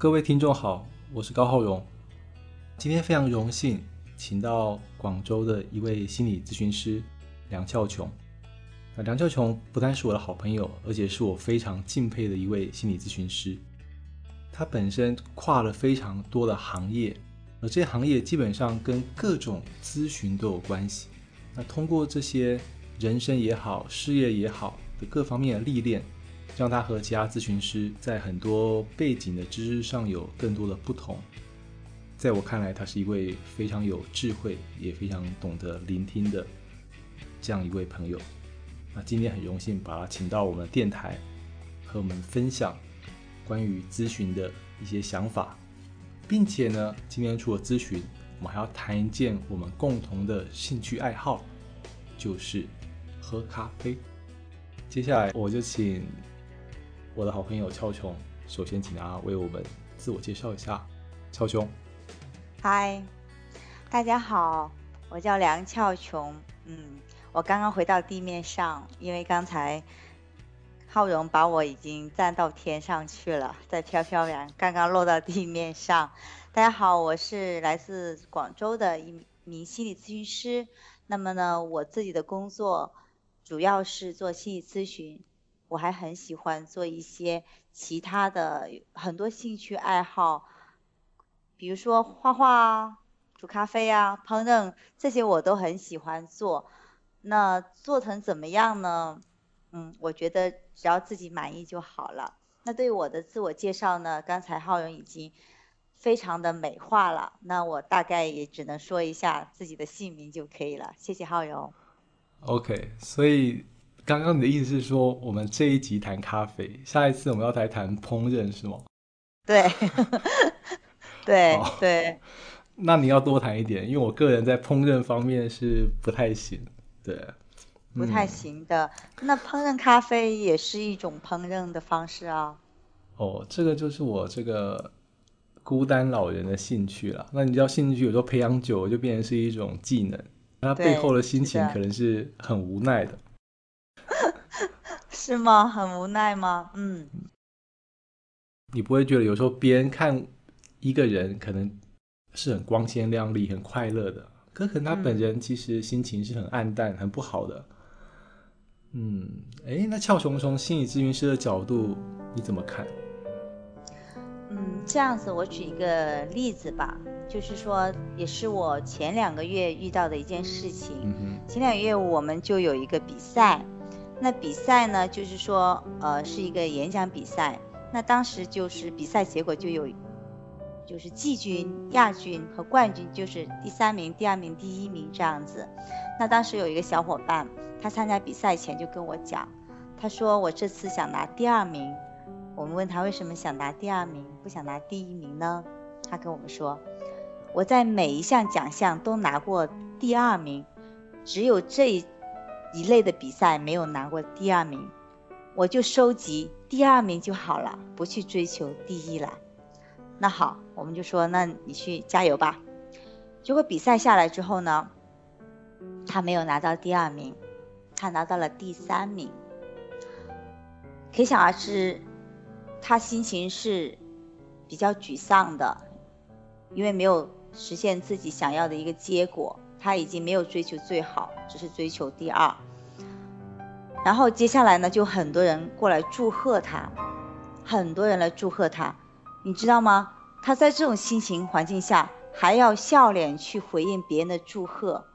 各位听众好，我是高浩荣。今天非常荣幸，请到广州的一位心理咨询师梁翘琼。那梁翘琼不但是我的好朋友，而且是我非常敬佩的一位心理咨询师。他本身跨了非常多的行业，而这些行业基本上跟各种咨询都有关系。那通过这些人生也好、事业也好的各方面的历练，让他和其他咨询师在很多背景的知识上有更多的不同。在我看来，他是一位非常有智慧，也非常懂得聆听的这样一位朋友。那今天很荣幸把他请到我们的电台，和我们分享关于咨询的一些想法，并且呢，今天除了咨询，我们还要谈一件我们共同的兴趣爱好，就是喝咖啡。接下来我就请我的好朋友俏琼，首先请他为我们自我介绍一下。俏琼，嗨，大家好，我叫梁俏琼。嗯，我刚刚回到地面上，因为刚才浩荣把我已经站到天上去了，在飘飘然，刚刚落到地面上。大家好，我是来自广州的一名心理咨询师。那么呢，我自己的工作主要是做心理咨询，我还很喜欢做一些其他的很多兴趣爱好。比如说画画啊、煮咖啡啊、烹饪这些我都很喜欢做。那做成怎么样呢？嗯，我觉得只要自己满意就好了。那对我的自我介绍呢，刚才浩荣已经非常的美化了。那我大概也只能说一下自己的姓名就可以了。谢谢浩荣。OK，所以刚刚你的意思是说，我们这一集谈咖啡，下一次我们要来谈烹饪是吗？对。对对，那你要多谈一点，因为我个人在烹饪方面是不太行，对，不太行的。那烹饪咖啡也是一种烹饪的方式啊。哦，这个就是我这个孤单老人的兴趣了。那你知道兴趣有时候培养久，就变成是一种技能，那背后的心情可能是很无奈的。是吗？很无奈吗？嗯。你不会觉得有时候别人看？一个人可能是很光鲜亮丽、很快乐的，可可能他本人其实心情是很暗淡、很不好的。嗯，哎，那俏熊从心理咨询师的角度，你怎么看？嗯，这样子，我举一个例子吧，就是说，也是我前两个月遇到的一件事情。前两个月我们就有一个比赛，那比赛呢，就是说，呃，是一个演讲比赛。那当时就是比赛结果就有。就是季军、亚军和冠军，就是第三名、第二名、第一名这样子。那当时有一个小伙伴，他参加比赛前就跟我讲，他说我这次想拿第二名。我们问他为什么想拿第二名，不想拿第一名呢？他跟我们说，我在每一项奖项都拿过第二名，只有这一类的比赛没有拿过第二名，我就收集第二名就好了，不去追求第一了。那好，我们就说，那你去加油吧。结果比赛下来之后呢，他没有拿到第二名，他拿到了第三名。可想而知，他心情是比较沮丧的，因为没有实现自己想要的一个结果。他已经没有追求最好，只是追求第二。然后接下来呢，就很多人过来祝贺他，很多人来祝贺他。你知道吗？他在这种心情环境下还要笑脸去回应别人的祝贺，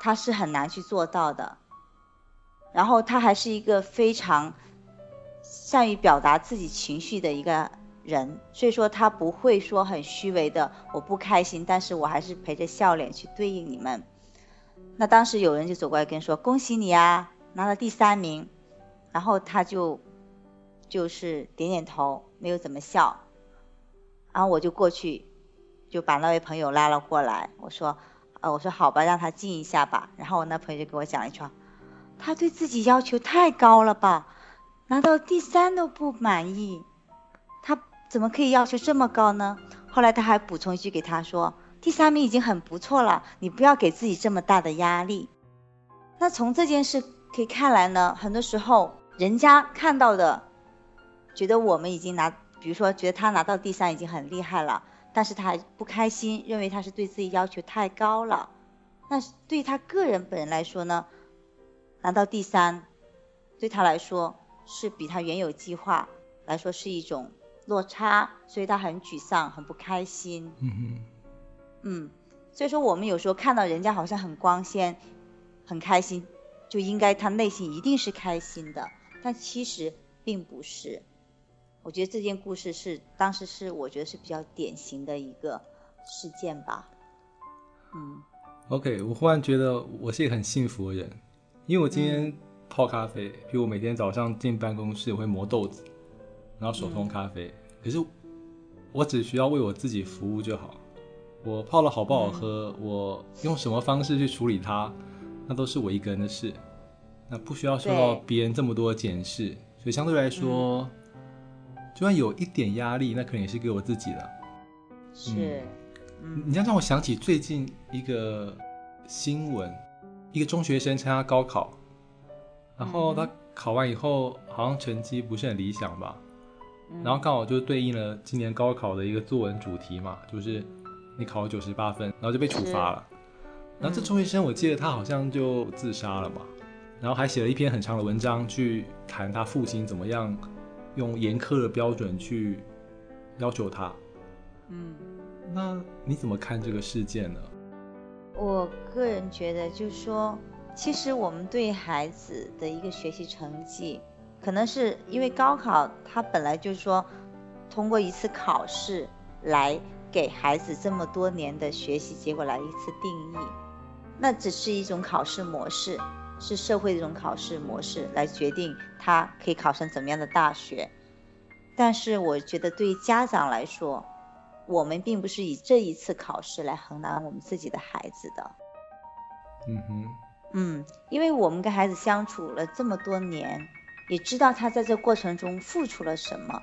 他是很难去做到的。然后他还是一个非常善于表达自己情绪的一个人，所以说他不会说很虚伪的我不开心，但是我还是陪着笑脸去对应你们。那当时有人就走过来跟说恭喜你啊，拿了第三名。然后他就就是点点头，没有怎么笑。然后我就过去，就把那位朋友拉了过来。我说，呃，我说好吧，让他静一下吧。然后我那朋友就给我讲了一句话，他对自己要求太高了吧？拿到第三都不满意，怎么可以要求这么高呢？后来他还补充一句给他说，第三名已经很不错了，你不要给自己这么大的压力。那从这件事可以看来呢，很多时候人家看到的，觉得我们已经拿。比如说觉得他拿到第三已经很厉害了，但是他还不开心，认为他是对自己要求太高了。那对他个人本人来说呢，拿到第三，对他来说是比他原有计划来说是一种落差，所以他很沮丧，很不开心。嗯嗯。嗯，所以说我们有时候看到人家好像很光鲜，很开心，就应该他内心一定是开心的，但其实并不是。我觉得这件故事是当时是我觉得是比较典型的一个事件吧。嗯。OK，我忽然觉得我是一个很幸福的人，因为我今天泡咖啡，比如我每天早上进办公室我会磨豆子，然后手冲咖啡，可是我只需要为我自己服务就好。我泡了好不好喝，我用什么方式去处理它，那都是我一个人的事，那不需要受到别人这么多的检视，所以相对来说，就算有一点压力，那可能也是给我自己的。是。你这样让我想起最近一个新闻，一个中学生参加高考，然后他考完以后好像成绩不是很理想吧，然后刚好就对应了今年高考的一个作文主题嘛，就是你考了九十八分，然后就被处罚了。然后这中学生我记得他好像就自杀了嘛，然后还写了一篇很长的文章去谈他父亲怎么样用严苛的标准去要求他。嗯。那你怎么看这个事件呢？我个人觉得，就是说，其实我们对孩子的一个学习成绩，可能是因为高考，它本来就是说，通过一次考试来给孩子这么多年的学习结果来一次定义，那只是一种考试模式，是社会的一种考试模式来决定他可以考上怎么样的大学。但是我觉得对于家长来说，我们并不是以这一次考试来衡量我们自己的孩子的。嗯哼，嗯，因为我们跟孩子相处了这么多年，也知道他在这过程中付出了什么，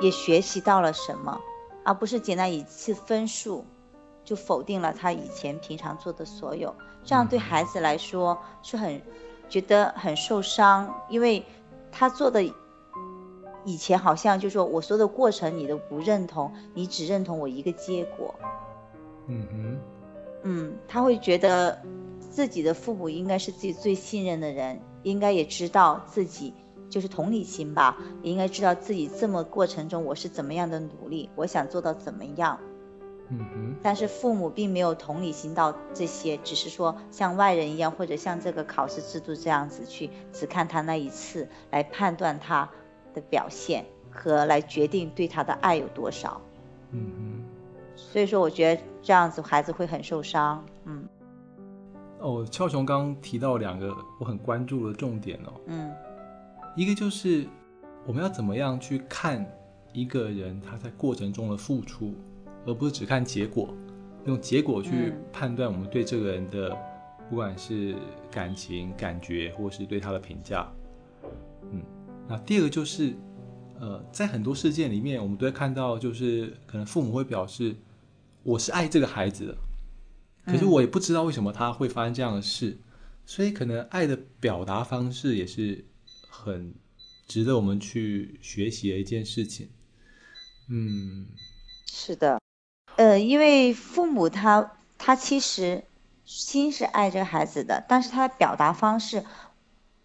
也学习到了什么，而不是简单一次分数就否定了他以前平常做的所有，这样对孩子来说是很觉得很受伤，因为他做的。以前好像就说我说的过程你都不认同，你只认同我一个结果。嗯哼，嗯，他会觉得自己的父母应该是自己最信任的人，应该也知道自己就是同理心吧，也应该知道自己这么过程中我是怎么样的努力，我想做到怎么样。嗯哼，但是父母并没有同理心到这些，只是说像外人一样，或者像这个考试制度这样子去只看他那一次来判断他。的表现和来决定对他的爱有多少，嗯嗯，所以说我觉得这样子孩子会很受伤，嗯。哦，俏雄刚刚提到两个我很关注的重点哦，嗯，一个就是我们要怎么样去看一个人他在过程中的付出，而不是只看结果，用结果去判断我们对这个人的不管是感情、感觉，或是对他的评价，嗯。那第二个就是，呃，在很多事件里面，我们都会看到，就是可能父母会表示，我是爱这个孩子的，可是我也不知道为什么他会发生这样的事，所以可能爱的表达方式也是很值得我们去学习的一件事情。嗯，是的，呃，因为父母他他其实心是爱这个孩子的，但是他的表达方式。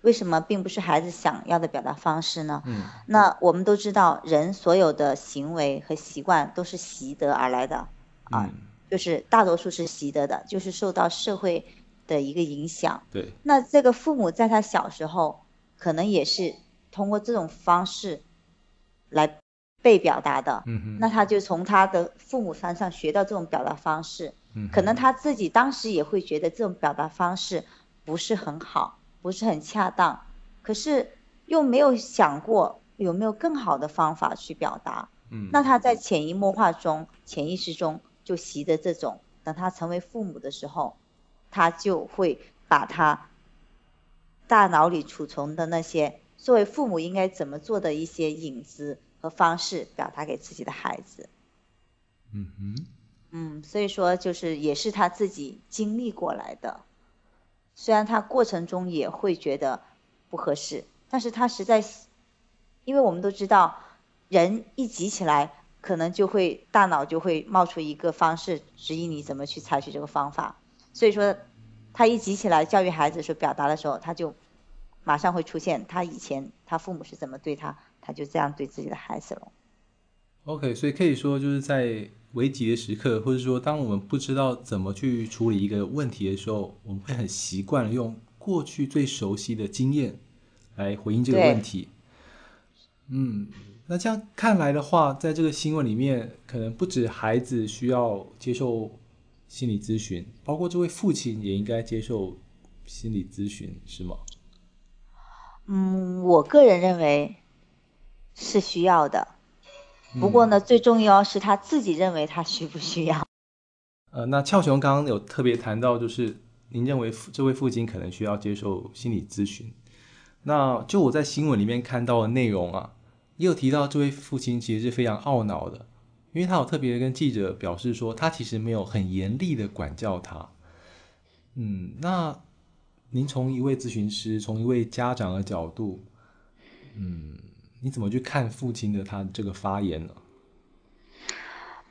为什么并不是孩子想要的表达方式呢？嗯，那我们都知道，人所有的行为和习惯都是习得而来的，啊，就是大多数是习得的，就是受到社会的一个影响。对。那这个父母在他小时候，可能也是通过这种方式来被表达的。嗯哼。那他就从他的父母身上学到这种表达方式。嗯。可能他自己当时也会觉得这种表达方式不是很好。不是很恰当，可是又没有想过有没有更好的方法去表达。嗯，那他在潜移默化中、潜意识中就习得这种，等他成为父母的时候，他就会把他大脑里储存的那些作为父母应该怎么做的一些影子和方式表达给自己的孩子。嗯哼，嗯，所以说就是也是他自己经历过来的。虽然他过程中也会觉得不合适，但是他实在，因为我们都知道，人一急起来，可能就会大脑就会冒出一个方式指引你怎么去采取这个方法。所以说，他一急起来教育孩子说表达的时候，他就马上会出现他以前他父母是怎么对他，他就这样对自己的孩子了。OK，所以可以说就是在危急的时刻，或者说当我们不知道怎么去处理一个问题的时候，我们会很习惯用过去最熟悉的经验来回应这个问题。嗯，那这样看来的话，在这个新闻里面，可能不止孩子需要接受心理咨询，包括这位父亲也应该接受心理咨询，是吗？嗯，我个人认为是需要的。不过呢，最重要是他自己认为他需不需要。呃，那俏雄刚刚有特别谈到，就是您认为这位父亲可能需要接受心理咨询。那就我在新闻里面看到的内容啊，也有提到这位父亲其实是非常懊恼的，因为他有特别跟记者表示说，他其实没有很严厉的管教他。嗯，那您从一位咨询师，从一位家长的角度，嗯。你怎么去看父亲的他这个发言呢？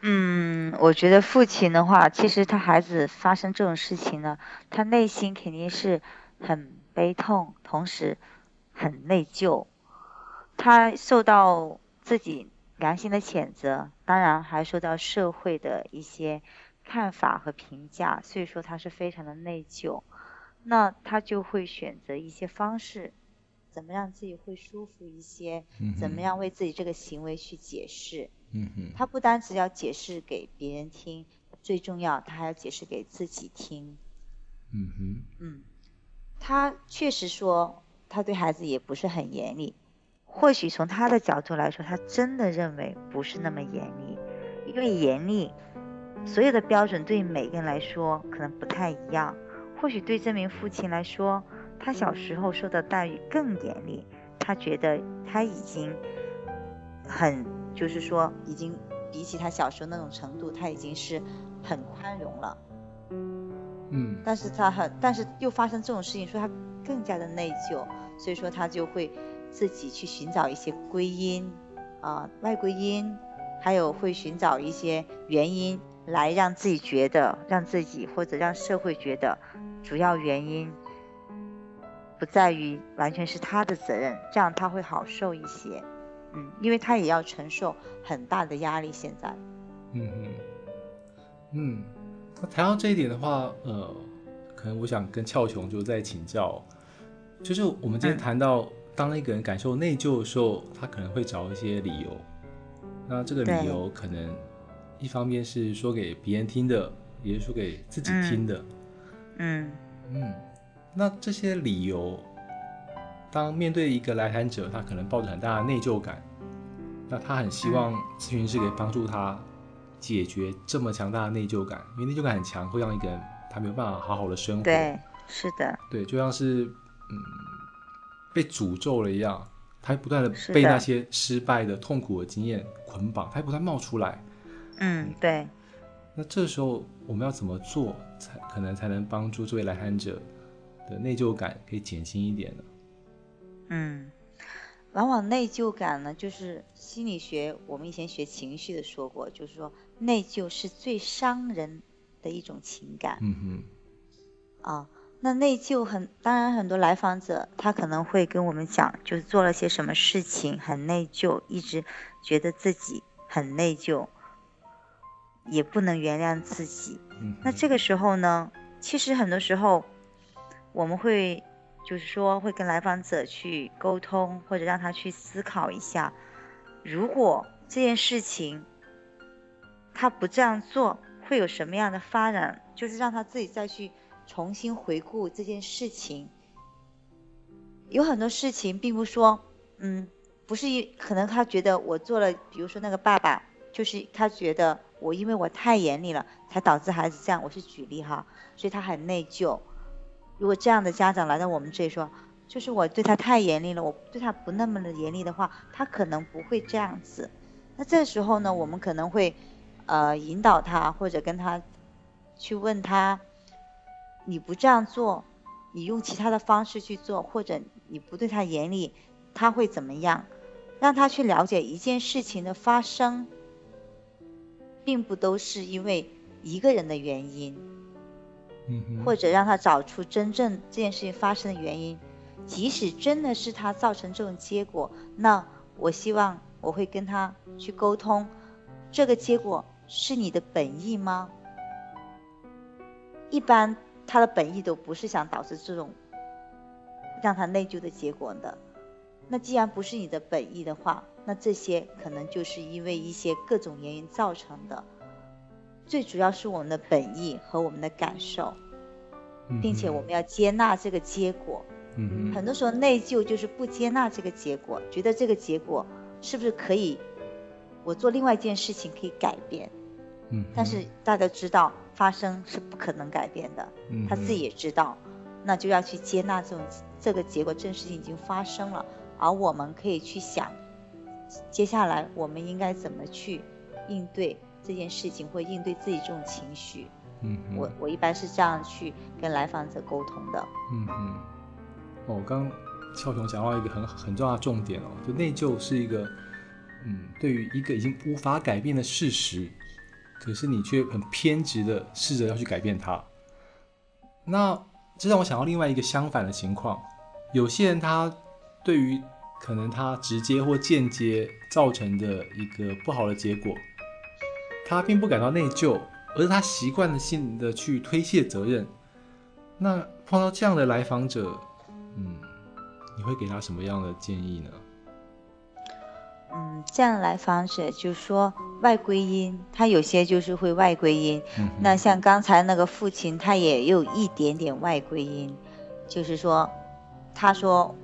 嗯，我觉得父亲的话，其实他孩子发生这种事情呢，他内心肯定是很悲痛，同时很内疚。他受到自己良心的谴责，当然还受到社会的一些看法和评价，所以说他是非常的内疚。那他就会选择一些方式。怎么让自己会舒服一些？怎么样为自己这个行为去解释？嗯哼，他不单只要解释给别人听，最重要他还要解释给自己听。嗯哼，嗯，他确实说他对孩子也不是很严厉，或许从他的角度来说，他真的认为不是那么严厉，因为严厉所有的标准对每个人来说可能不太一样，或许对这名父亲来说。他小时候受的待遇更严厉，他觉得他已经很，就是说，已经比起他小时候那种程度，他已经是很宽容了。嗯。但是他很，但是又发生这种事情，说他更加的内疚，所以说他就会自己去寻找一些归因，啊，外归因，还有会寻找一些原因来让自己觉得，让自己或者让社会觉得主要原因。不在于完全是他的责任，这样他会好受一些，嗯，因为他也要承受很大的压力。现在，嗯嗯嗯，那谈到这一点的话，呃，可能我想跟俏雄就在请教，就是我们今天谈到，当一个人感受内疚的时候，他可能会找一些理由，那这个理由可能一方面是说给别人听的，也是说给自己听的，嗯嗯。那这些理由，当面对一个来谈者，他可能抱着很大的内疚感，那他很希望咨询师可以帮助他解决这么强大的内疚感，因为内疚感很强，会让一个人他没有办法好好的生活。对，是的。对，就像是嗯被诅咒了一样，他不断的被那些失败的痛苦的经验捆绑，他不断冒出来。嗯，对。那这时候我们要怎么做才可能才能帮助这位来访者？的内疚感可以减轻一点呢。嗯，往往内疚感呢，就是心理学我们以前学情绪的说过，就是说内疚是最伤人的一种情感。嗯哼。啊，那内疚很，当然很多来访者他可能会跟我们讲，就是做了些什么事情很内疚，一直觉得自己很内疚，也不能原谅自己。嗯。那这个时候呢，其实很多时候。我们会，就是说会跟来访者去沟通，或者让他去思考一下，如果这件事情他不这样做，会有什么样的发展？就是让他自己再去重新回顾这件事情。有很多事情并不说，嗯，不是一可能他觉得我做了，比如说那个爸爸，就是他觉得我因为我太严厉了，才导致孩子这样。我是举例哈，所以他很内疚。如果这样的家长来到我们这里说，就是我对他太严厉了，我对他不那么的严厉的话，他可能不会这样子。那这时候呢，我们可能会，呃，引导他或者跟他去问他，你不这样做，你用其他的方式去做，或者你不对他严厉，他会怎么样？让他去了解一件事情的发生，并不都是因为一个人的原因，嗯或者让他找出真正这件事情发生的原因。即使真的是他造成这种结果，那我希望我会跟他去沟通，这个结果是你的本意吗？一般他的本意都不是想导致这种让他内疚的结果的。那既然不是你的本意的话，那这些可能就是因为一些各种原因造成的。最主要是我们的本意和我们的感受，并且我们要接纳这个结果。嗯很多时候内疚就是不接纳这个结果，觉得这个结果是不是可以，我做另外一件事情可以改变。嗯，但是大家知道发生是不可能改变的，他自己也知道，那就要去接纳这种这个结果，这件事情已经发生了，而我们可以去想，接下来我们应该怎么去应对这件事情，或应对自己这种情绪。嗯，我我一般是这样去跟来访者沟通的。嗯嗯。哦，刚刚俏雄讲到一个很很重要的重点哦，就内疚是一个，嗯，对于一个已经无法改变的事实，可是你却很偏执的试着要去改变它。那这让我想到另外一个相反的情况，有些人他对于可能他直接或间接造成的一个不好的结果，他并不感到内疚，而是他习惯性的去推卸责任。那碰到这样的来访者，嗯，你会给他什么样的建议呢？嗯，这样来防止就是说外归因，他有些就是会外归因。嗯，那像刚才那个父亲，他也有一点点外归因，就是说，他说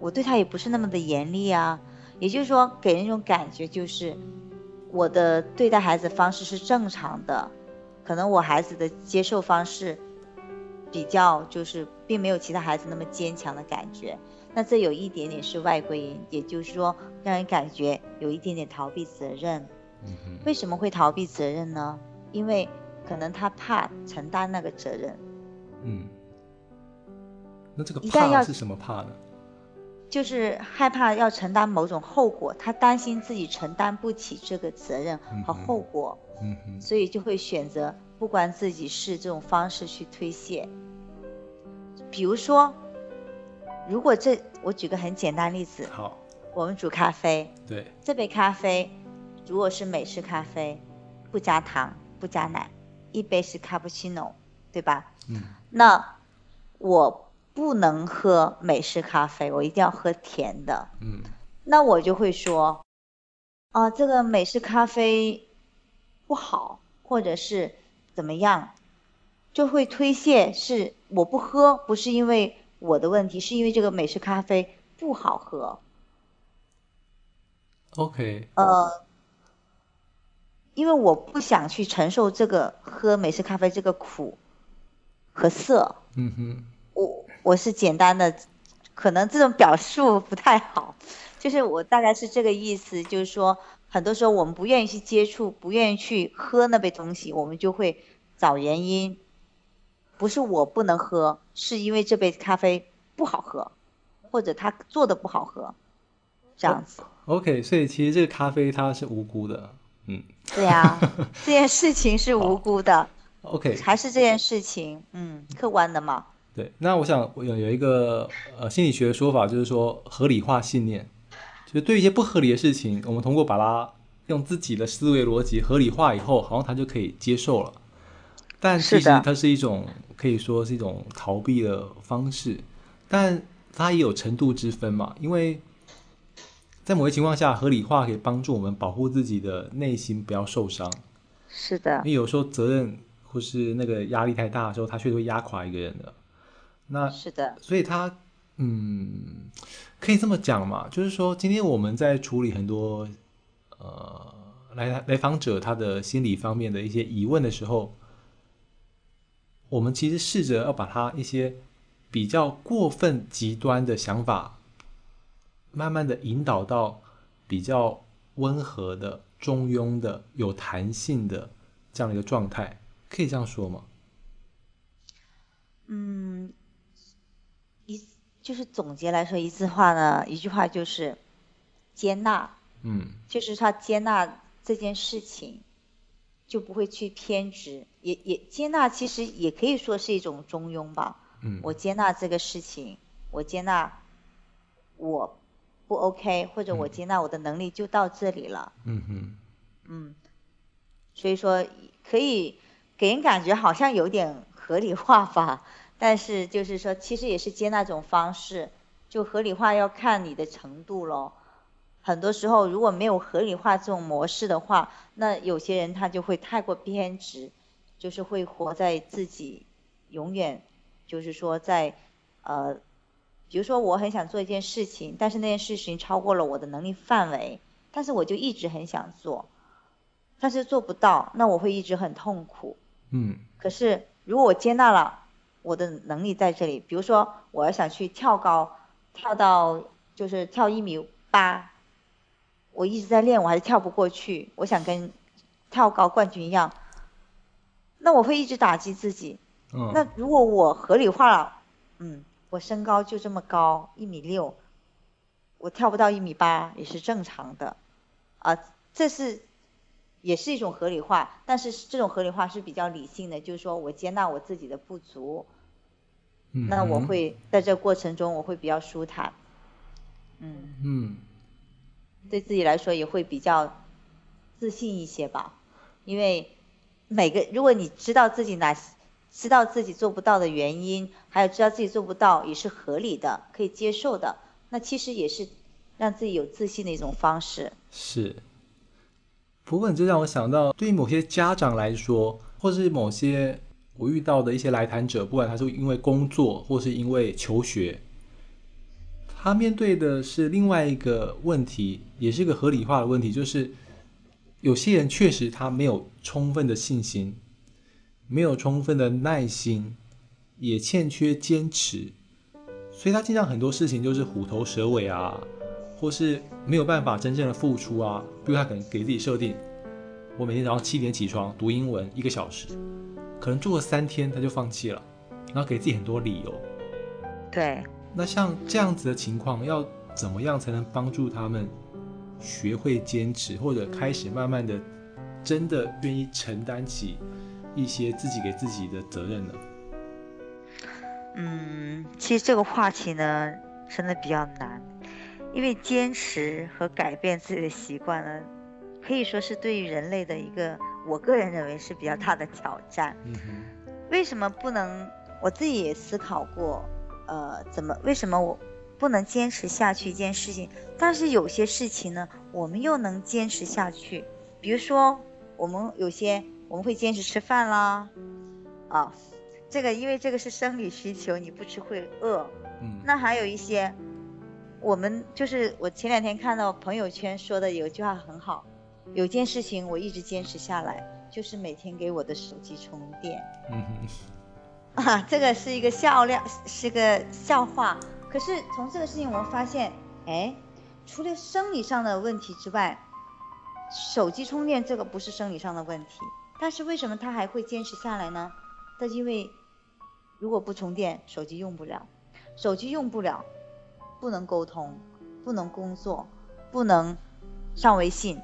我对他也不是那么的严厉啊，也就是说给人一种感觉就是我的对待孩子方式是正常的，可能我孩子的接受方式比较就是并没有其他孩子那么坚强的感觉。那这有一点点是外归因，也就是说，让人感觉有一点点逃避责任。嗯为什么会逃避责任呢？因为可能他怕承担那个责任。嗯。那这个怕是什么怕呢？就是害怕要承担某种后果，他担心自己承担不起这个责任和后果，嗯哼，所以就会选择不关自己事这种方式去推卸。比如说。如果这，我举个很简单例子，好，我们煮咖啡，对，这杯咖啡如果是美式咖啡，不加糖不加奶，一杯是卡布奇诺，对吧？嗯，那我不能喝美式咖啡，我一定要喝甜的，嗯，那我就会说，啊，这个美式咖啡不好，或者是怎么样，就会推卸，是我不喝，不是因为。我的问题是因为这个美式咖啡不好喝。OK。呃，因为我不想去承受这个喝美式咖啡这个苦和涩。嗯哼。我我是简单的，可能这种表述不太好，就是我大概是这个意思，就是说很多时候我们不愿意去接触，不愿意去喝那杯东西，我们就会找原因。不是我不能喝，是因为这杯咖啡不好喝，或者他做的不好喝，这样子。OK，所以其实这个咖啡它是无辜的，嗯。对呀，这件事情是无辜的。OK，还是这件事情，嗯，客观的嘛。对，那我想有有一个呃心理学的说法，就是说合理化信念，就是对一些不合理的事情，我们通过把它用自己的思维逻辑合理化以后，好像他就可以接受了。但其实它是一种可以说是一种逃避的方式，但它也有程度之分嘛。因为在某些情况下，合理化可以帮助我们保护自己的内心不要受伤。是的，因为有时候责任或是那个压力太大的时候，它确实会压垮一个人的。那是的，所以他嗯，可以这么讲嘛，就是说今天我们在处理很多呃来来访者他的心理方面的一些疑问的时候。我们其实试着要把它一些比较过分极端的想法，慢慢的引导到比较温和的、中庸的、有弹性的这样的一个状态，可以这样说吗？嗯，一就是总结来说一句话呢，一句话就是，接纳，嗯，就是他接纳这件事情，就不会去偏执，也也接纳，其实也可以说是一种中庸吧。嗯，我接纳这个事情，我接纳我不 OK，或者我接纳我的能力就到这里了。嗯哼，嗯，所以说可以给人感觉好像有点合理化吧，但是就是说其实也是接纳这种方式，就合理化要看你的程度咯。很多时候如果没有合理化这种模式的话，那有些人他就会太过偏执，就是会活在自己永远就是说在呃，比如说我很想做一件事情，但是那件事情超过了我的能力范围，但是我就一直很想做，但是做不到，那我会一直很痛苦。嗯。可是如果我接纳了我的能力在这里，比如说我要想去跳高，跳到就是跳一米八。我一直在练，我还是跳不过去。我想跟跳高冠军一样，那我会一直打击自己。嗯。那如果我合理化了，嗯，我身高就这么高，一米六，我跳不到一米八也是正常的，啊，这是也是一种合理化，但是这种合理化是比较理性的，就是说我接纳我自己的不足。嗯。那我会在这过程中我会比较舒坦。嗯。嗯。对自己来说也会比较自信一些吧，因为每个如果你知道自己哪知道自己做不到的原因，还有知道自己做不到也是合理的、可以接受的，那其实也是让自己有自信的一种方式。是。不过你这让我想到，对于某些家长来说，或是某些我遇到的一些来谈者，不管他是因为工作或是因为求学。他面对的是另外一个问题，也是一个合理化的问题，就是有些人确实他没有充分的信心，没有充分的耐心，也欠缺坚持，所以他经常很多事情就是虎头蛇尾啊，或是没有办法真正的付出啊。比如他可能给自己设定，我每天早上七点起床读英文一个小时，可能做了三天他就放弃了，然后给自己很多理由。对。那像这样子的情况，要怎么样才能帮助他们学会坚持，或者开始慢慢的真的愿意承担起一些自己给自己的责任呢？嗯，其实这个话题呢，真的比较难，因为坚持和改变自己的习惯呢，可以说是对于人类的一个，我个人认为是比较大的挑战。嗯为什么不能？我自己也思考过。呃，怎么？为什么我不能坚持下去一件事情？但是有些事情呢，我们又能坚持下去。比如说，我们有些我们会坚持吃饭啦，啊，这个因为这个是生理需求，你不吃会饿。嗯。那还有一些，我们就是我前两天看到朋友圈说的有一句话很好，有件事情我一直坚持下来，就是每天给我的手机充电。嗯。啊，这个是一个笑料，是个笑话。可是从这个事情我们发现，哎，除了生理上的问题之外，手机充电这个不是生理上的问题。但是为什么他还会坚持下来呢？那因为如果不充电，手机用不了，手机用不了，不能沟通，不能工作，不能上微信。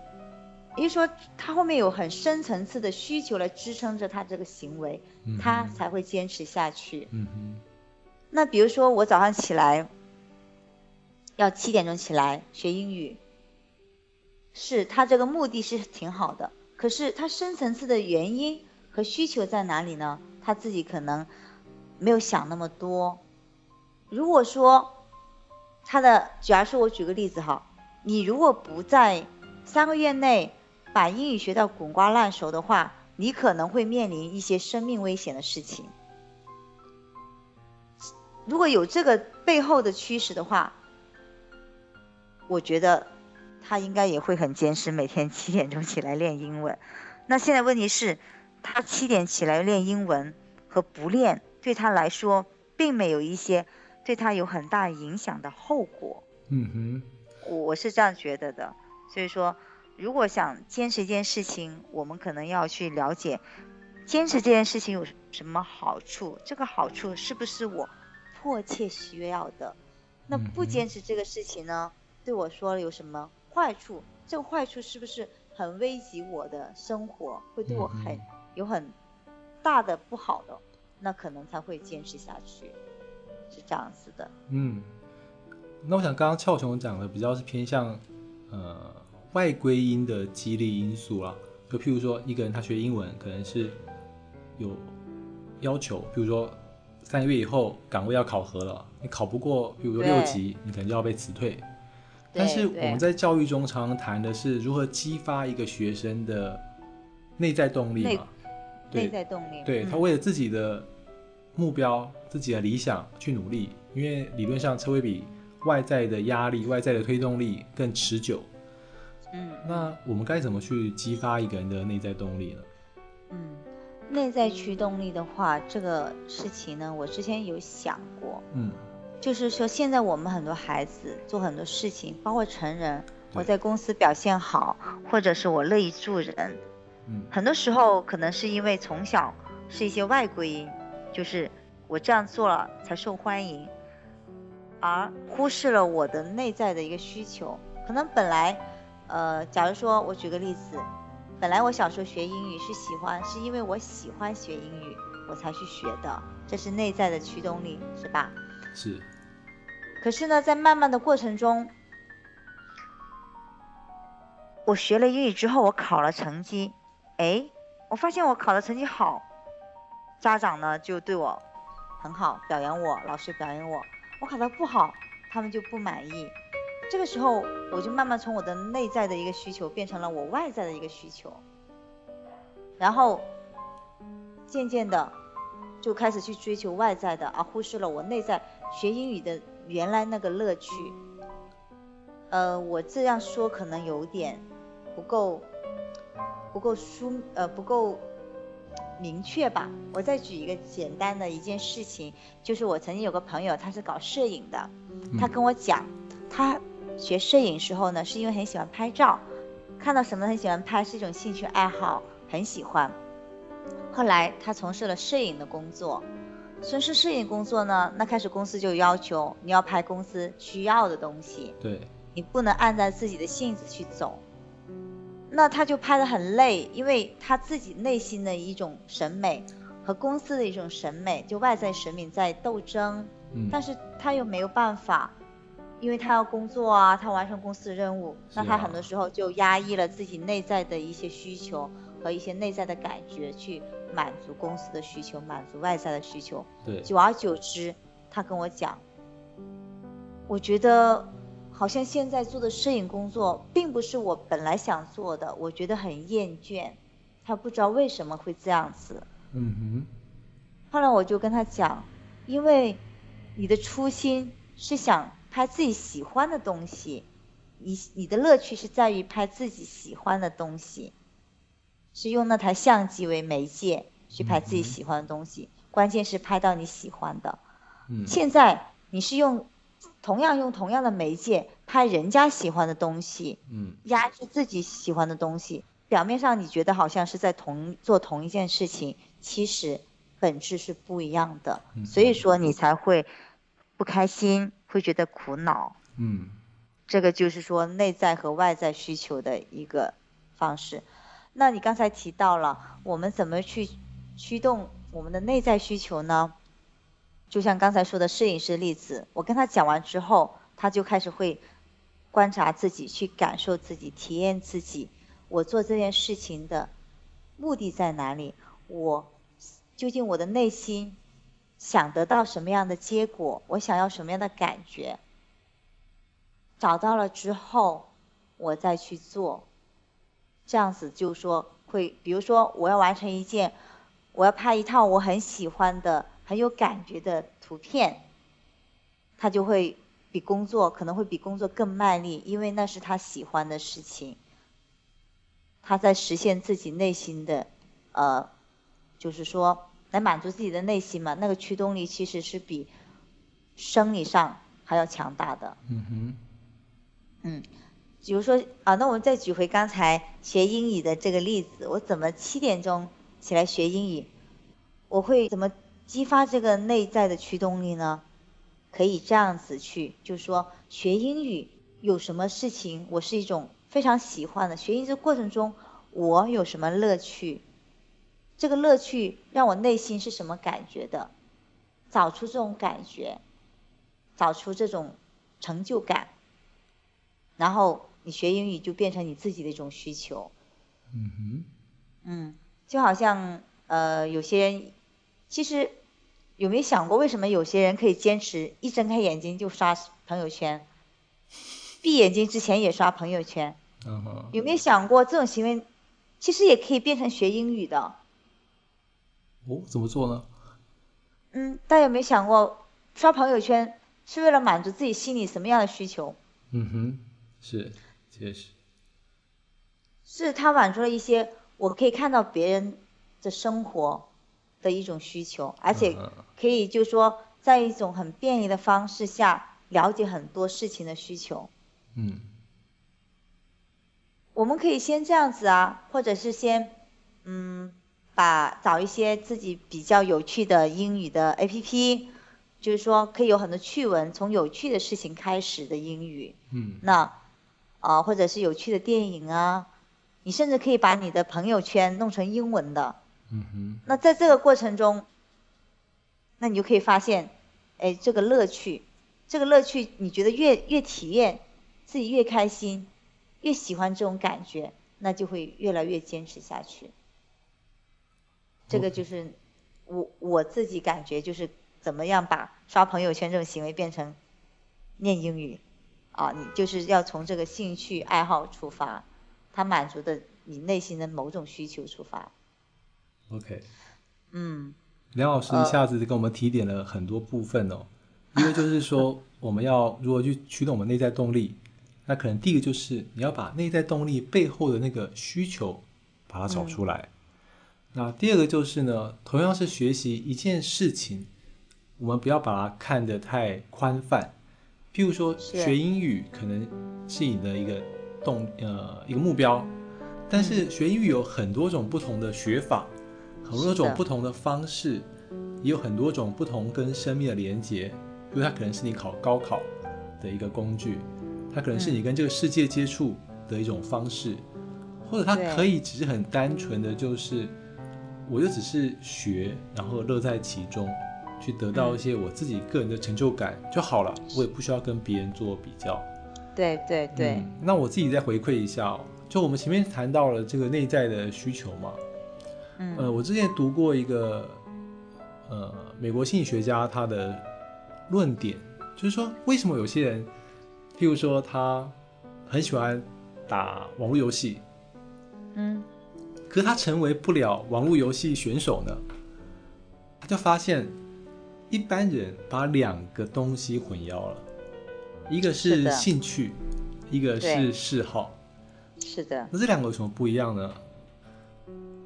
也就是说，他后面有很深层次的需求来支撑着他这个行为，他才会坚持下去。那比如说，我早上起来要七点钟起来学英语，是他这个目的是挺好的。可是他深层次的原因和需求在哪里呢？他自己可能没有想那么多。如果说他的，假如说我举个例子哈，你如果不在三个月内。把英语学到滚瓜烂熟的话，你可能会面临一些生命危险的事情。如果有这个背后的驱使的话，我觉得他应该也会很坚持，每天七点钟起来练英文。那现在问题是，他七点起来练英文和不练，对他来说并没有一些对他有很大影响的后果。嗯哼，我是这样觉得的，所以说。如果想坚持一件事情，我们可能要去了解，坚持这件事情有什么好处？这个好处是不是我迫切需要的？那不坚持这个事情呢？对我说有什么坏处，这个坏处是不是很危及我的生活，会对我很有很大的不好的，那可能才会坚持下去，是这样子的。嗯，那我想刚刚俏熊讲的比较是偏向呃外归因的激励因素啦，就譬如说一个人他学英文可能是有要求，譬如说。三个月以后岗位要考核了，你考不过，比如说六级，你可能就要被辞退。但是我们在教育中常常谈的是如何激发一个学生的内在动力嘛？内在动力。对他为了自己的目标、自己的理想去努力，因为理论上车会比外在的压力、外在的推动力更持久。嗯。那我们该怎么去激发一个人的内在动力呢？嗯。内在驱动力的话，这个事情呢，我之前有想过，嗯，就是说现在我们很多孩子做很多事情，包括成人，我在公司表现好，或者是我乐意助人，嗯，很多时候可能是因为从小是一些外归因，就是我这样做了才受欢迎，而忽视了我的内在的一个需求，可能本来，呃，假如说我举个例子。本来我小时候学英语是喜欢，是因为我喜欢学英语，我才去学的，这是内在的驱动力，是吧？是。可是呢，在慢慢的过程中，我学了英语之后，我考了成绩，哎，我发现我考的成绩好，家长呢就对我很好，表扬我，老师表扬我。我考的不好，他们就不满意。这个时候，我就慢慢从我的内在的一个需求变成了我外在的一个需求，然后渐渐的就开始去追求外在的，而忽视了我内在学英语的原来那个乐趣。呃，我这样说可能有点不够不够疏呃不够明确吧。我再举一个简单的一件事情，就是我曾经有个朋友，他是搞摄影的，他跟我讲，他。学摄影时候呢，是因为很喜欢拍照，看到什么很喜欢拍，是一种兴趣爱好，很喜欢。后来他从事了摄影的工作，从事摄影工作呢，那开始公司就要求你要拍公司需要的东西，对，你不能按照自己的性子去走。那他就拍得很累，因为他自己内心的一种审美和公司的一种审美，就外在审美在斗争，但是他又没有办法。因为他要工作啊，他完成公司的任务，那他很多时候就压抑了自己内在的一些需求和一些内在的感觉，去满足公司的需求，满足外在的需求。对，久而久之，他跟我讲，我觉得好像现在做的摄影工作并不是我本来想做的，我觉得很厌倦。他不知道为什么会这样子。嗯哼。后来我就跟他讲，因为你的初心是想。拍自己喜欢的东西，你你的乐趣是在于拍自己喜欢的东西，是用那台相机为媒介去拍自己喜欢的东西，关键是拍到你喜欢的。嗯。现在你是用同样用同样的媒介拍人家喜欢的东西，嗯，压制自己喜欢的东西，表面上你觉得好像是在同做同一件事情，其实本质是不一样的，所以说你才会不开心。会觉得苦恼，嗯，这个就是说内在和外在需求的一个方式。那你刚才提到了，我们怎么去驱动我们的内在需求呢？就像刚才说的摄影师例子，我跟他讲完之后，他就开始会观察自己，去感受自己，体验自己。我做这件事情的目的在哪里？我究竟我的内心？想得到什么样的结果？我想要什么样的感觉？找到了之后，我再去做。这样子就说会，比如说我要完成一件，我要拍一套我很喜欢的、很有感觉的图片，他就会比工作可能会比工作更卖力，因为那是他喜欢的事情。他在实现自己内心的，呃，就是说。来满足自己的内心嘛，那个驱动力其实是比生理上还要强大的。嗯哼。嗯，比如说啊，那我们再举回刚才学英语的这个例子，我怎么七点钟起来学英语？我会怎么激发这个内在的驱动力呢？可以这样子去，就是说学英语有什么事情我是一种非常喜欢的，学英语过程中我有什么乐趣，这个乐趣让我内心是什么感觉的，找出这种感觉，找出这种成就感，然后你学英语就变成你自己的一种需求。嗯哼。嗯，就好像呃有些人，其实有没有想过为什么有些人可以坚持一睁开眼睛就刷朋友圈？闭眼睛之前也刷朋友圈，有没有想过这种行为，其实也可以变成学英语的？哦，怎么做呢？嗯，大家有没有想过，刷朋友圈是为了满足自己心里什么样的需求？嗯哼，是，确实，是他满足了一些我可以看到别人的生活的一种需求，而且可以就说在一种很便利的方式下了解很多事情的需求。嗯，我们可以先这样子啊，或者是先，嗯，把找一些自己比较有趣的英语的 A P P，就是说可以有很多趣闻，从有趣的事情开始的英语。嗯。那，啊，或者是有趣的电影啊，你甚至可以把你的朋友圈弄成英文的。嗯哼。那在这个过程中，那你就可以发现，哎，这个乐趣，这个乐趣，你觉得越越体验。自己越开心，越喜欢这种感觉，那就会越来越坚持下去。这个就是我我自己感觉，就是怎么样把刷朋友圈这种行为变成念英语啊？你就是要从这个兴趣爱好出发，它满足的你内心的某种需求出发。OK。嗯。梁老师一下子给我们提点了很多部分哦，一个就是说 我们要如何去驱动我们内在动力。那可能第一个就是你要把内在动力背后的那个需求，把它找出来。那第二个就是呢，同样是学习一件事情，我们不要把它看得太宽泛。譬如说学英语，可能是你的一个动呃一个目标，但是学英语有很多种不同的学法，很多种不同的方式，也有很多种不同跟生命的连接。比如它可能是你考高考的一个工具。它可能是你跟这个世界接触的一种方式，或者它可以只是很单纯的就是，我就只是学，然后乐在其中，去得到一些我自己个人的成就感就好了，我也不需要跟别人做比较。对对对。那我自己再回馈一下哦，就我们前面谈到了这个内在的需求嘛，嗯，呃，我之前读过一个，呃，美国心理学家他的论点，就是说为什么有些人。譬如说，他很喜欢打网络游戏，嗯，可是他成为不了网络游戏选手呢，他就发现一般人把两个东西混淆了，一个是兴趣，一个是嗜好，是的。那这两个有什么不一样呢？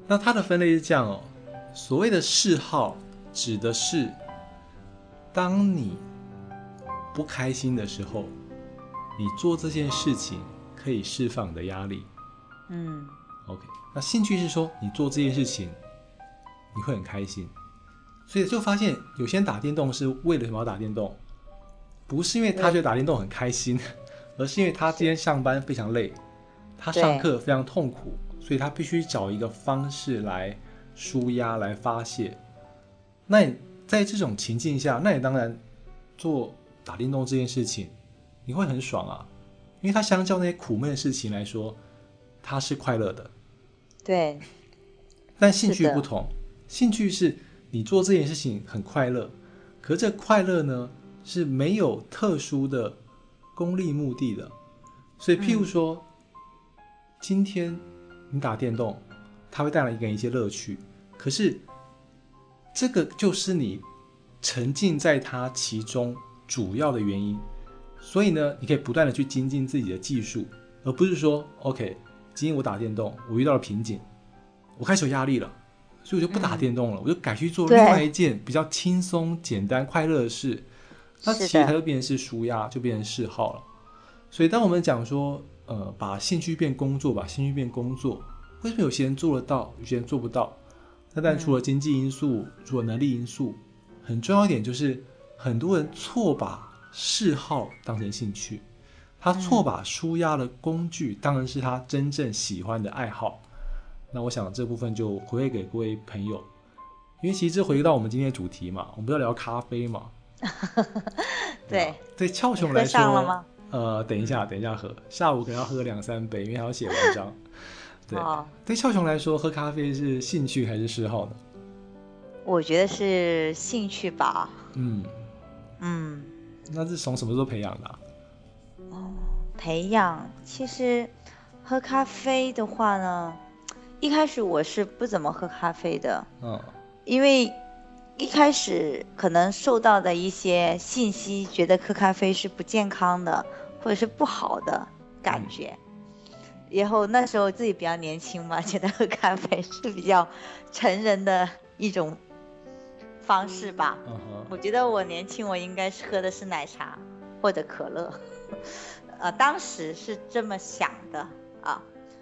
那他的分类是这样哦，所谓的嗜好指的是当你不开心的时候。你做这件事情可以释放的压力，嗯，OK。那兴趣是说你做这件事情你会很开心，所以就发现有些人打电动是为了什么要打电动？不是因为他觉得打电动很开心，而是因为他今天上班非常累，他上课非常痛苦，所以他必须找一个方式来舒压、来发泄。那你在这种情境下，那你当然做打电动这件事情。你会很爽啊，因为它相较那些苦闷的事情来说，它是快乐的。对。但兴趣不同，兴趣是你做这件事情很快乐，可这快乐呢是没有特殊的功利目的的。所以，譬如说，今天你打电动，它会带来给你一些乐趣，可是这个就是你沉浸在它其中主要的原因。所以呢，你可以不断的去精进自己的技术，而不是说，OK，今天我打电动，我遇到了瓶颈，我开始有压力了，所以我就不打电动了，我就改去做另外一件比较轻松、简单、快乐的事。那其实它就变成是舒压，就变成嗜好了。所以当我们讲说，呃，把兴趣变工作，把兴趣变工作，为什么有些人做得到，有些人做不到？那但除了经济因素，除了能力因素，很重要一点就是，很多人错把。嗜好当成兴趣，他错把舒压的工具当成是他真正喜欢的爱好。那我想这部分就回馈给各位朋友，因为其实这回到我们今天的主题嘛，我们不要聊咖啡嘛。对。对俏琼来说，呃，等一下，等一下喝，下午可能要喝两三杯，因为还要写文章。对。对俏雄来说，喝咖啡是兴趣还是嗜好呢？我觉得是兴趣吧。嗯。嗯。那是从什么时候培养的？哦，培养，其实喝咖啡的话呢。一开始我是不怎么喝咖啡的，嗯，因为一开始可能受到的一些信息，觉得喝咖啡是不健康的，或者是不好的感觉。然后那时候自己比较年轻嘛，觉得喝咖啡是比较成人的一种方式吧。嗯我觉得我年轻，我应该是喝的是奶茶或者可乐，呃，当时是这么想的啊。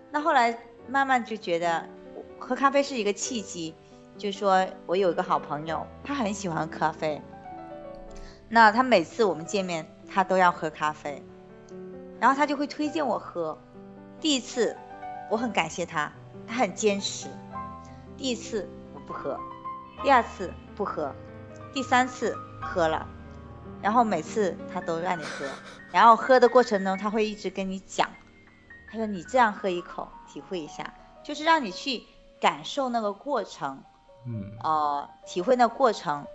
那后来。慢慢就觉得喝咖啡是一个契机，就说我有一个好朋友，他很喜欢咖啡。那他每次我们见面，他都要喝咖啡，然后他就会推荐我喝。第一次我很感谢他，他很坚持。第一次我不喝，第二次不喝，第三次喝了，然后每次他都让你喝，然后喝的过程中他会一直跟你讲，他说你这样喝一口。体会一下，就是让你去感受那个过程，嗯，呃，体会那过程。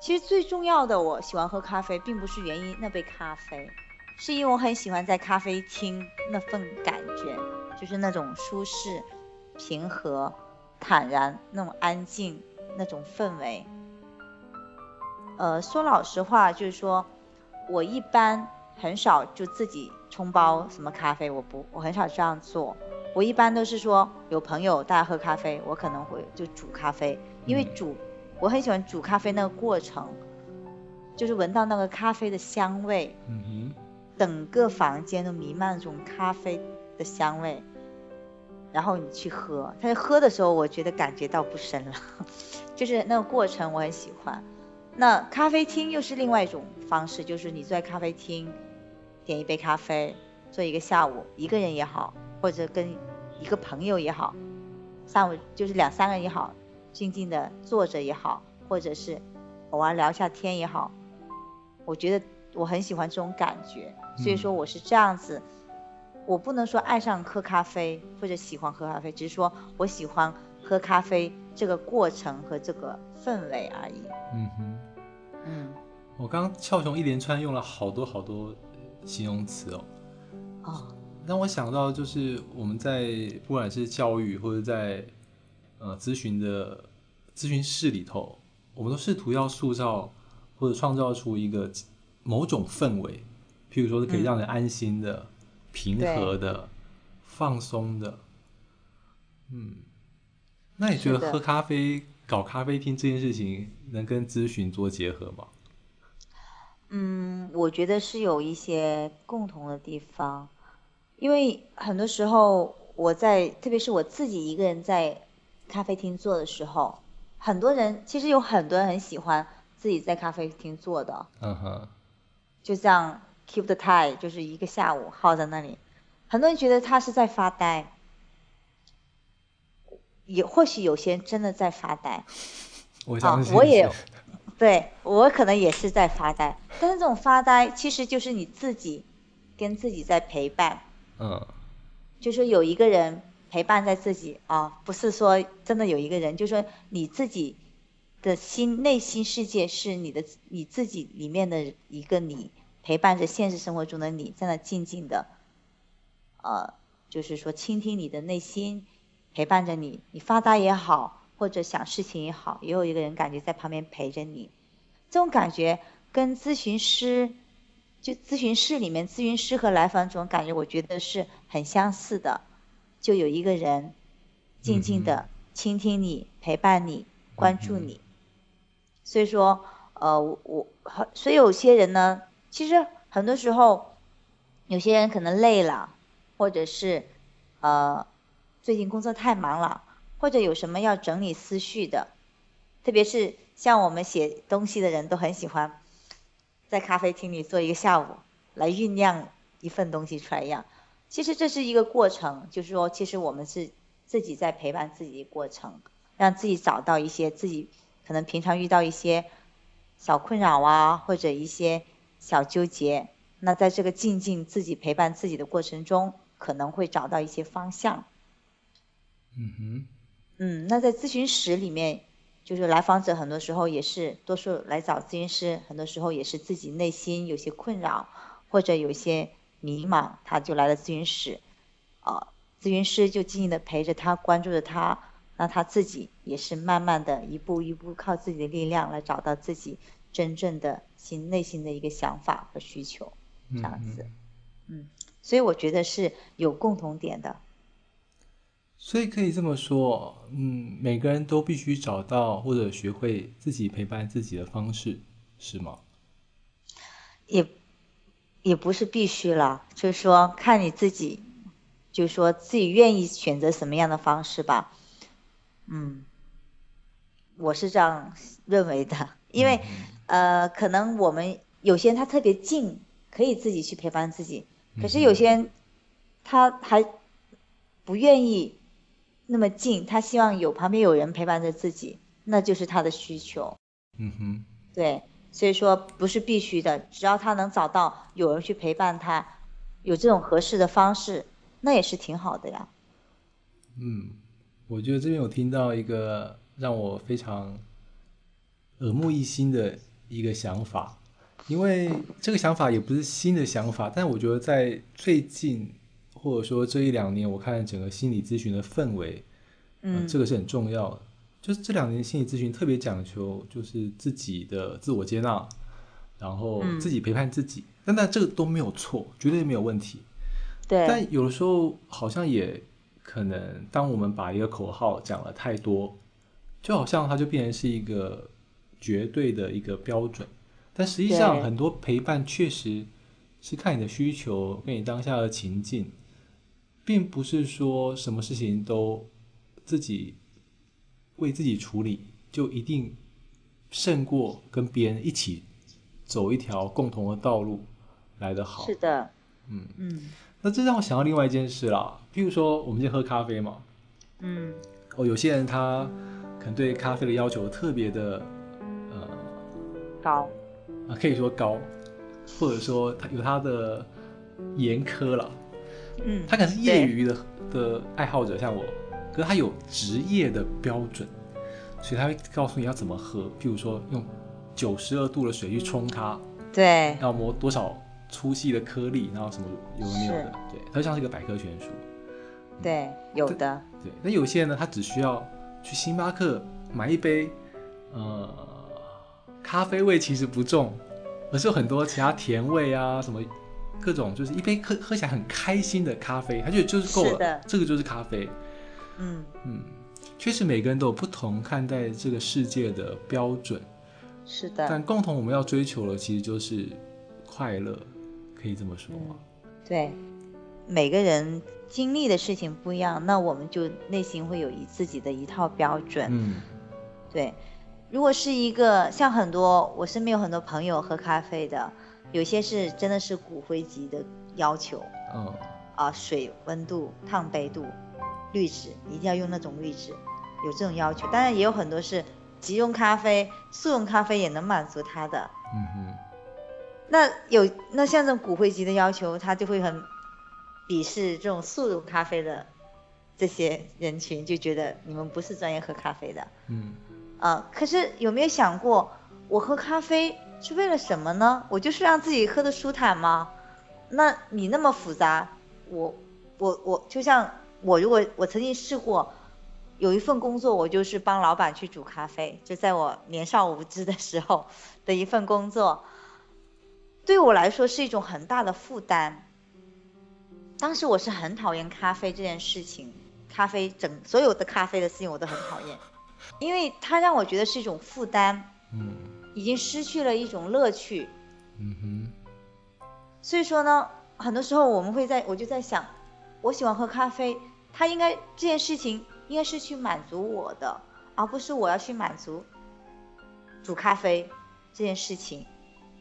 其实最重要的，我喜欢喝咖啡，并不是源于那杯咖啡，是因为我很喜欢在咖啡厅那份感觉，就是那种舒适、平和、坦然、那种安静那种氛围。呃，说老实话，就是说我一般很少就自己冲包什么咖啡，我不，我很少这样做。我一般都是说有朋友大家喝咖啡，我可能会就煮咖啡，因为煮我很喜欢煮咖啡那个过程，就是闻到那个咖啡的香味，嗯哼，整个房间都弥漫这种咖啡的香味，然后你去喝，但是喝的时候我觉得感觉到不深了，就是那个过程我很喜欢。那咖啡厅又是另外一种方式，就是你坐在咖啡厅点一杯咖啡，坐一个下午，一个人也好。或者跟一个朋友也好，上午就是两三个人也好，静静的坐着也好，或者是偶尔聊一下天也好，我觉得我很喜欢这种感觉，所以说我是这样子，我不能说爱上喝咖啡或者喜欢喝咖啡，只是说我喜欢喝咖啡这个过程和这个氛围而已。嗯哼，嗯，我刚刚俏雄一连串用了好多好多形容词哦。哦。让我想到，就是我们在不管是教育或者在呃咨询的咨询室里头，我们都试图要塑造或者创造出一个某种氛围，譬如说是可以让人安心的、平和的、放松的。嗯，那你觉得喝咖啡、搞咖啡厅这件事情能跟咨询做结合吗？嗯，我觉得是有一些共同的地方。因为很多时候我在，特别是我自己一个人在咖啡厅坐的时候，很多人其实有很多人很喜欢自己在咖啡厅坐的。嗯哼。就像 keep the time，就是一个下午耗在那里，很多人觉得他是在发呆，也或许有些人真的在发呆。我相信。我也，对我可能也是在发呆，但是这种发呆其实就是你自己跟自己在陪伴。嗯，就是有一个人陪伴在自己啊，不是说真的有一个人，就是说你自己的心内心世界是你的你自己里面的一个你陪伴着现实生活中的你在那静静的，呃，就是说倾听你的内心，陪伴着你，你发呆也好，或者想事情也好，也有一个人感觉在旁边陪着你，这种感觉跟咨询师。就咨询室里面，咨询师和来访者感觉，我觉得是很相似的。就有一个人静静的倾听你、陪伴你、关注你。所以说，呃，我所以有些人呢，其实很多时候，有些人可能累了，或者是呃最近工作太忙了，或者有什么要整理思绪的，特别是像我们写东西的人都很喜欢。在咖啡厅里坐一个下午，来酝酿一份东西出来一样。其实这是一个过程，就是说，其实我们是自己在陪伴自己的过程，让自己找到一些自己可能平常遇到一些小困扰啊，或者一些小纠结。那在这个静静自己陪伴自己的过程中，可能会找到一些方向。嗯哼。嗯，那在咨询室里面。就是来访者很多时候也是，多数来找咨询师，很多时候也是自己内心有些困扰，或者有些迷茫，他就来了咨询室，啊，咨询师就静静的陪着他，关注着他，那他自己也是慢慢的一步一步靠自己的力量来找到自己真正的心内心的一个想法和需求，这样子，嗯，所以我觉得是有共同点的。所以可以这么说，嗯，每个人都必须找到或者学会自己陪伴自己的方式，是吗？也也不是必须了，就是说看你自己，就是说自己愿意选择什么样的方式吧。嗯，我是这样认为的，因为呃，可能我们有些人他特别静，可以自己去陪伴自己，可是有些人他还不愿意。那么近，他希望有旁边有人陪伴着自己，那就是他的需求。嗯哼，对，所以说不是必须的，只要他能找到有人去陪伴他，有这种合适的方式，那也是挺好的呀。嗯，我觉得这边有听到一个让我非常耳目一新的一个想法，因为这个想法也不是新的想法，但我觉得在最近。或者说这一两年，我看整个心理咨询的氛围，嗯，这个是很重要的。就是这两年心理咨询特别讲求，就是自己的自我接纳，然后自己陪伴自己。但那这个都没有错，绝对没有问题。对。但有的时候好像也可能，当我们把一个口号讲了太多，就好像它就变成是一个绝对的一个标准。但实际上，很多陪伴确实是看你的需求，跟你当下的情境。并不是说什么事情都自己为自己处理，就一定胜过跟别人一起走一条共同的道路来得好。是的，嗯嗯。那这让我想到另外一件事啦，譬如说我们今天喝咖啡嘛，嗯，哦，有些人他可能对咖啡的要求特别的呃高啊，可以说高，或者说他有他的严苛了。嗯，他可能是业余的的爱好者，像我，可是他有职业的标准，所以他会告诉你要怎么喝。譬如说，用九十二度的水去冲它，对，要磨多少粗细的颗粒，然后什么有没有的，对，它就像是一个百科全书。对，有的。对，那有些人呢，他只需要去星巴克买一杯，呃，咖啡味其实不重，而是有很多其他甜味啊什么。各种就是一杯喝喝起来很开心的咖啡，他觉得就是够了，这个就是咖啡。嗯嗯，确实每个人都有不同看待这个世界的标准。是的。但共同我们要追求的其实就是快乐，可以这么说吗？对，每个人经历的事情不一样，那我们就内心会有一自己的一套标准。嗯，对。如果是一个像很多我身边有很多朋友喝咖啡的。有些是真的是骨灰级的要求，嗯，啊，水温度、烫杯度、滤纸一定要用那种滤纸，有这种要求。当然也有很多是即溶咖啡、速溶咖啡也能满足他的。嗯哼。那有那像这种骨灰级的要求，他就会很鄙视这种速溶咖啡的这些人群，就觉得你们不是专业喝咖啡的。嗯。啊，可是有没有想过，我喝咖啡？是为了什么呢？我就是让自己喝的舒坦吗？那你那么复杂，我我我就像我如果我曾经试过，有一份工作，我就是帮老板去煮咖啡，就在我年少无知的时候的一份工作，对我来说是一种很大的负担。当时我是很讨厌咖啡这件事情，咖啡整所有的咖啡的事情我都很讨厌，因为它让我觉得是一种负担。嗯。已经失去了一种乐趣，嗯哼。所以说呢，很多时候我们会在，我就在想，我喜欢喝咖啡，它应该这件事情应该是去满足我的，而不是我要去满足煮咖啡这件事情。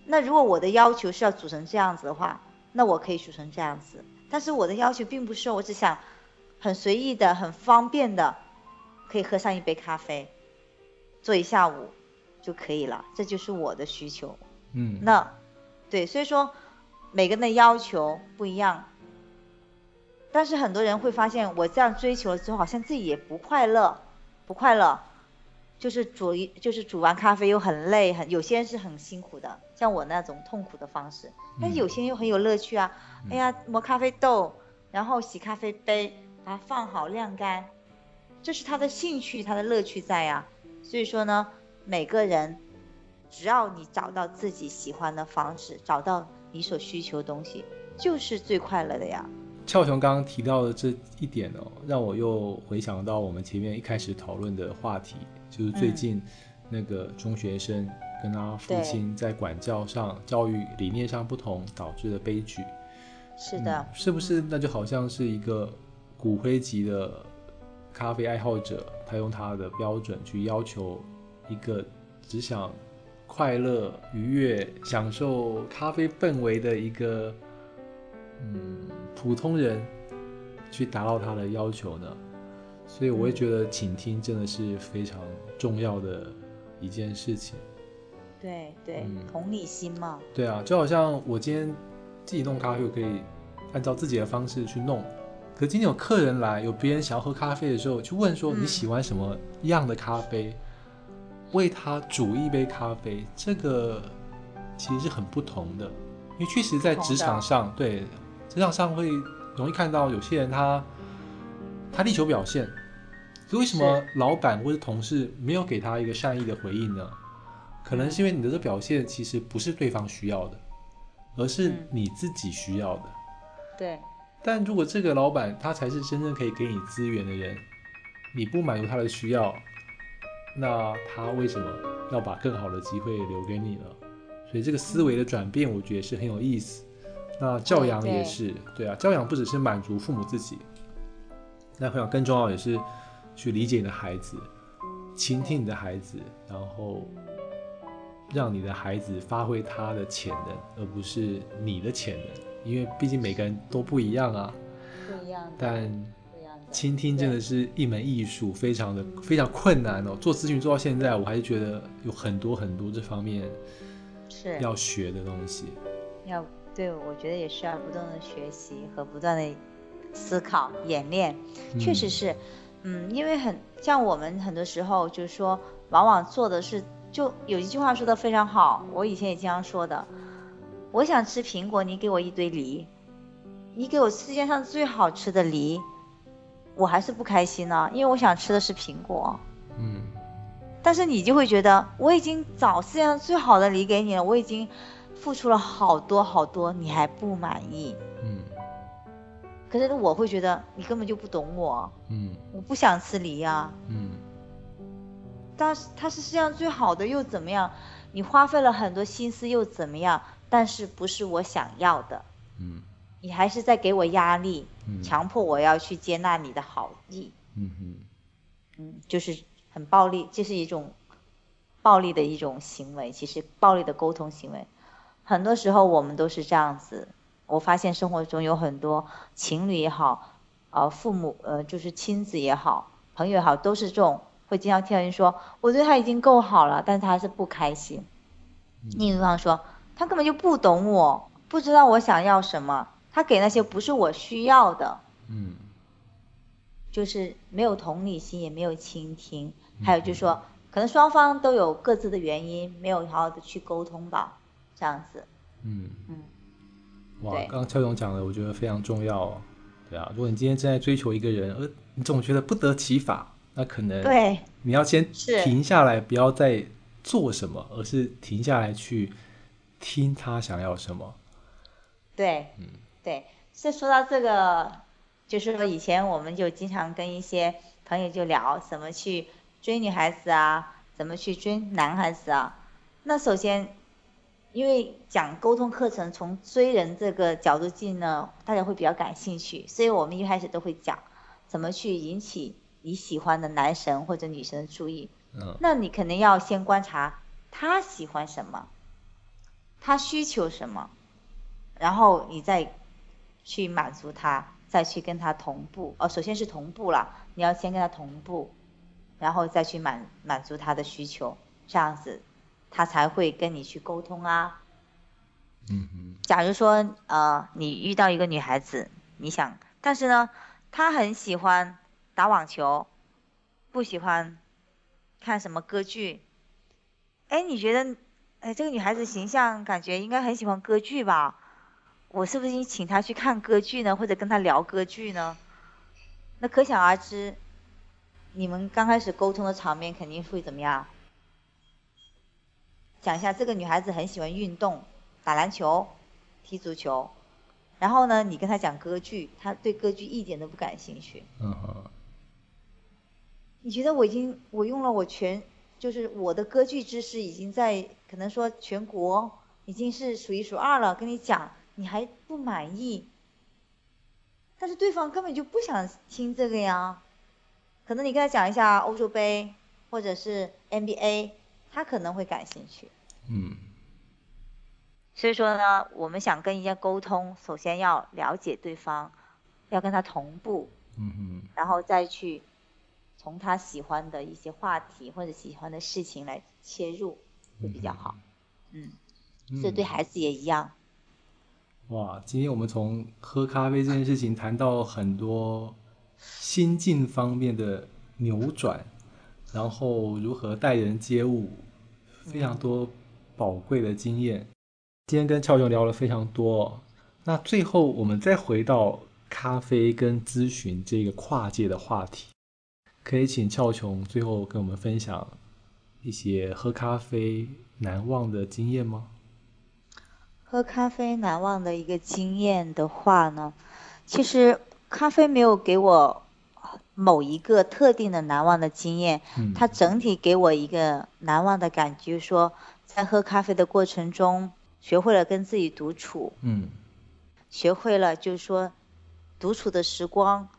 那如果我的要求是要煮成这样子的话，那我可以煮成这样子。但是我的要求并不是，我只想很随意的、很方便的，可以喝上一杯咖啡，坐一下午就可以了。这就是我的需求。嗯，那对，所以说每个人的要求不一样。但是很多人会发现，我这样追求了之后，好像自己也不快乐，不快乐，就是煮一，就是煮完咖啡又很累，很有些人是很辛苦的，像我那种痛苦的方式。但是有些人又很有乐趣啊，哎呀，磨咖啡豆，然后洗咖啡杯，把它放好晾干，这是他的兴趣，他的乐趣在呀。所以说呢，每个人，只要你找到自己喜欢的方式，找到你所需求的东西，就是最快乐的呀。俏雄刚刚提到的这一点哦，让我又回想到我们前面一开始讨论的话题，就是最近那个中学生跟他父亲在管教上、教育理念上不同导致的悲剧。是的，是不是？那就好像是一个骨灰级的咖啡爱好者，他用他的标准去要求一个只想快乐、愉悦、享受咖啡氛围的一个。嗯，普通人去达到他的要求呢，所以我会觉得倾听真的是非常重要的一件事情。对对，同理心嘛。对啊，就好像我今天自己弄咖啡，我可以按照自己的方式去弄。可今天有客人来，有别人想要喝咖啡的时候，去问说你喜欢什么样的咖啡，为他煮一杯咖啡，这个其实是很不同的。因为确实在职场上，对。职场上会容易看到有些人他他力求表现，可为什么老板或者同事没有给他一个善意的回应呢？可能是因为你的这表现其实不是对方需要的，而是你自己需要的。对。但如果这个老板他才是真正可以给你资源的人，你不满足他的需要，那他为什么要把更好的机会留给你呢？所以这个思维的转变，我觉得是很有意思。那教养也是，对啊，教养不只是满足父母自己，那培养更重要也是去理解你的孩子，倾听你的孩子，然后让你的孩子发挥他的潜能，而不是你的潜能，因为毕竟每个人都不一样啊。不一样。但倾听真的是一门艺术，非常的非常困难哦。做咨询做到现在，我还是觉得有很多很多这方面是要学的东西。要。对，我觉得也需要不断的学习和不断的思考演练，确实是，嗯，因为很像我们很多时候就是说，往往做的是，就有一句话说的非常好，我以前也经常说的，我想吃苹果，你给我一堆梨，你给我世界上最好吃的梨，我还是不开心呢，因为我想吃的是苹果，嗯，但是你就会觉得，我已经找世界上最好的梨给你了，我已经。付出了好多好多，你还不满意？嗯。可是我会觉得你根本就不懂我。嗯。我不想吃梨呀。嗯。但是它是世界上最好的又怎么样？你花费了很多心思又怎么样？但是不是我想要的？嗯。你还是在给我压力，强迫我要去接纳你的好意。嗯哼。嗯，就是很暴力，这是一种暴力的一种行为，其实暴力的沟通行为。很多时候我们都是这样子，我发现生活中有很多情侣也好，呃，父母呃就是亲子也好，朋友也好，都是这种会经常听到人说，我对他已经够好了，但是他还是不开心。另一方说，他根本就不懂我，不知道我想要什么，他给那些不是我需要的。嗯，就是没有同理心，也没有倾听，还有就是说，可能双方都有各自的原因，没有好好的去沟通吧。这样子，嗯嗯，哇，刚刚邱总讲的，我觉得非常重要，对啊，如果你今天正在追求一个人，而你总觉得不得其法，那可能对，你要先停下来，不要再做什么，而是停下来去听他想要什么。对，嗯，对，是说到这个，就是说以前我们就经常跟一些朋友就聊怎么去追女孩子啊，怎么去追男孩子啊，那首先。因为讲沟通课程从追人这个角度进呢，大家会比较感兴趣，所以我们一开始都会讲怎么去引起你喜欢的男神或者女神的注意。嗯。那你肯定要先观察他喜欢什么，他需求什么，然后你再去满足他，再去跟他同步。哦，首先是同步了，你要先跟他同步，然后再去满满足他的需求，这样子他才会跟你去沟通啊。嗯嗯。假如说呃，你遇到一个女孩子，你想，但是呢，她很喜欢打网球，不喜欢看什么歌剧。哎，你觉得，哎，这个女孩子形象感觉应该很喜欢歌剧吧？我是不是应请他去看歌剧呢，或者跟他聊歌剧呢？那可想而知，你们刚开始沟通的场面肯定会怎么样？讲一下，这个女孩子很喜欢运动，打篮球、踢足球，然后呢，你跟她讲歌剧，她对歌剧一点都不感兴趣。嗯哼。你觉得我已经我用了我全。就是我的歌剧知识已经在可能说全国已经是数一数二了，跟你讲你还不满意，但是对方根本就不想听这个呀，可能你跟他讲一下欧洲杯或者是 NBA，他可能会感兴趣。嗯。所以说呢，我们想跟人家沟通，首先要了解对方，要跟他同步。嗯嗯。然后再去。从他喜欢的一些话题或者喜欢的事情来切入，会比较好。嗯，这对孩子也一样。哇，今天我们从喝咖啡这件事情谈到很多心境方面的扭转，然后如何待人接物，非常多宝贵的经验。今天跟俏琼聊了非常多，那最后我们再回到咖啡跟咨询这个跨界的话题。可以请俏琼最后跟我们分享一些喝咖啡难忘的经验吗？喝咖啡难忘的一个经验的话呢，其实咖啡没有给我某一个特定的难忘的经验，它整体给我一个难忘的感觉，说在喝咖啡的过程中，学会了跟自己独处，嗯，学会了就是说独处的时光。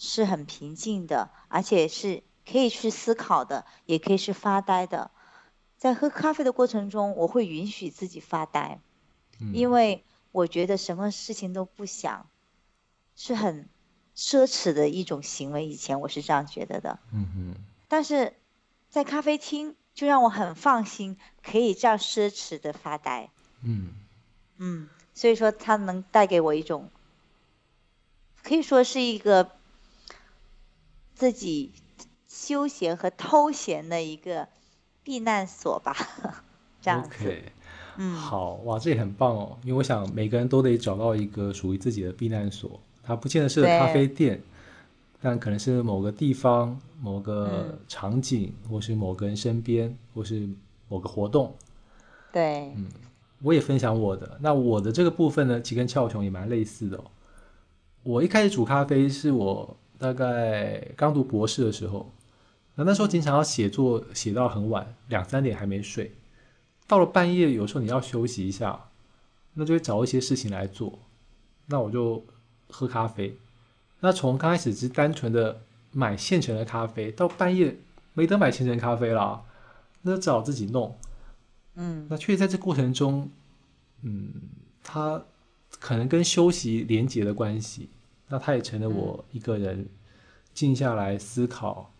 是很平静的，而且是可以去思考的，也可以是发呆的。在喝咖啡的过程中，我会允许自己发呆，因为我觉得什么事情都不想，是很奢侈的一种行为。以前我是这样觉得的。嗯哼。但是在咖啡厅，就让我很放心，可以这样奢侈的发呆。嗯。嗯，所以说它能带给我一种，可以说是一个。自己休闲和偷闲的一个避难所吧，这样子。嗯，好哇，这也很棒哦。因为我想每个人都得找到一个属于自己的避难所，它不见得是咖啡店，但可能是某个地方、某个场景，或是某个人身边，或是某个活动。对，嗯，我也分享我的。那我的这个部分呢，其实跟俏琼也蛮类似的哦。我一开始煮咖啡是我。大概刚读博士的时候，那那时候经常要写作，写到很晚，两三点还没睡。到了半夜，有时候你要休息一下，那就会找一些事情来做。那我就喝咖啡。那从刚开始只单纯的买现成的咖啡，到半夜没得买现成咖啡了，那只好自己弄。嗯，那确实在这过程中，嗯，它可能跟休息连结的关系。那它也成了我一个人静下来思考，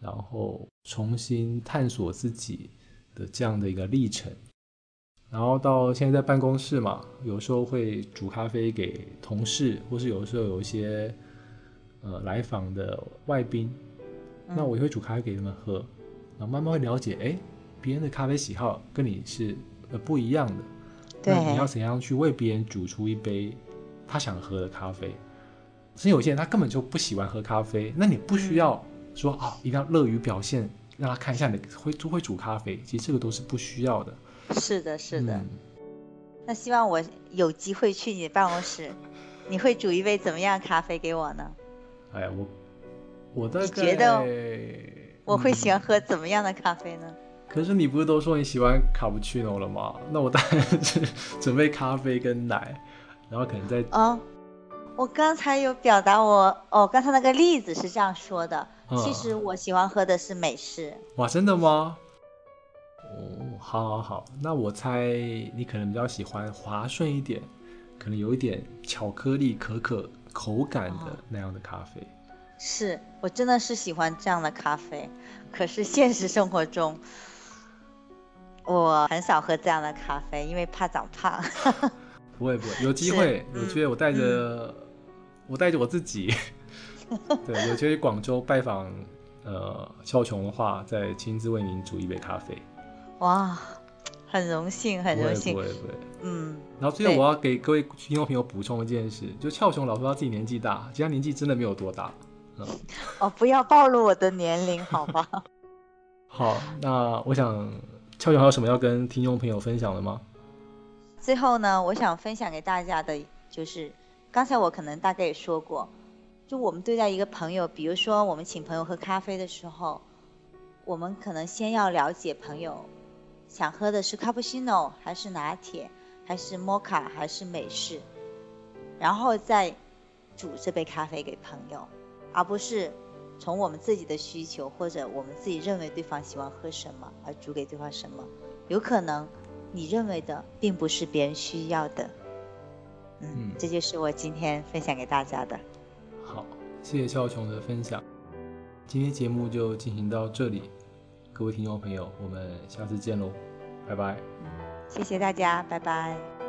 然后重新探索自己的这样的一个历程。然后到现在在办公室嘛，有时候会煮咖啡给同事，或是有时候有一些呃来访的外宾，那我也会煮咖啡给他们喝，然后慢慢会了解，哎，别人的咖啡喜好跟你是呃不一样的，对，你要怎样去为别人煮出一杯他想喝的咖啡？甚至有些人他根本就不喜欢喝咖啡，那你不需要说啊，一定要乐于表现，让他看一下你会会煮咖啡。其实这个都是不需要的。是的，是的。那希望我有机会去你办公室，你会煮一杯怎么样咖啡给我呢？哎呀，我我大概觉得我会喜欢喝怎么样的咖啡呢？可是你不是都说你喜欢卡布奇诺了吗？那我当然是准备咖啡跟奶，然后可能再啊。我刚才有表达我哦，刚才那个例子是这样说的。其实我喜欢喝的是美式。哇，真的吗？哦，好好好，那我猜你可能比较喜欢滑顺一点，可能有一点巧克力可可口感的那样的咖啡。是我真的是喜欢这样的咖啡，可是现实生活中，我很少喝这样的咖啡，因为怕长胖。不会不会，有机会 有机会，我带着我带着我自己，对，有机会广州拜访呃肖琼的话，再亲自为您煮一杯咖啡。哇，很荣幸，很荣幸。不会不会，嗯。然后最后我要给各位听众朋友补充一件事，就俏琼老说他自己年纪大，其实他年纪真的没有多大。嗯 哦，不要暴露我的年龄，好吧？好，那我想俏琼还有什么要跟听众朋友分享的吗？最后呢，我想分享给大家的就是，刚才我可能大概也说过，就我们对待一个朋友，比如说我们请朋友喝咖啡的时候，我们可能先要了解朋友想喝的是 cappuccino 还是拿铁，还是 mocha 还是美式，然后再煮这杯咖啡给朋友。而不是从我们自己的需求或者我们自己认为对方喜欢喝什么而煮给对方什么，有可能你认为的并不是别人需要的。嗯，这就是我今天分享给大家的。谢谢肖琼的分享。今天节目就进行到这里，各位听众朋友，我们下次见喽，拜拜。谢谢大家，拜拜。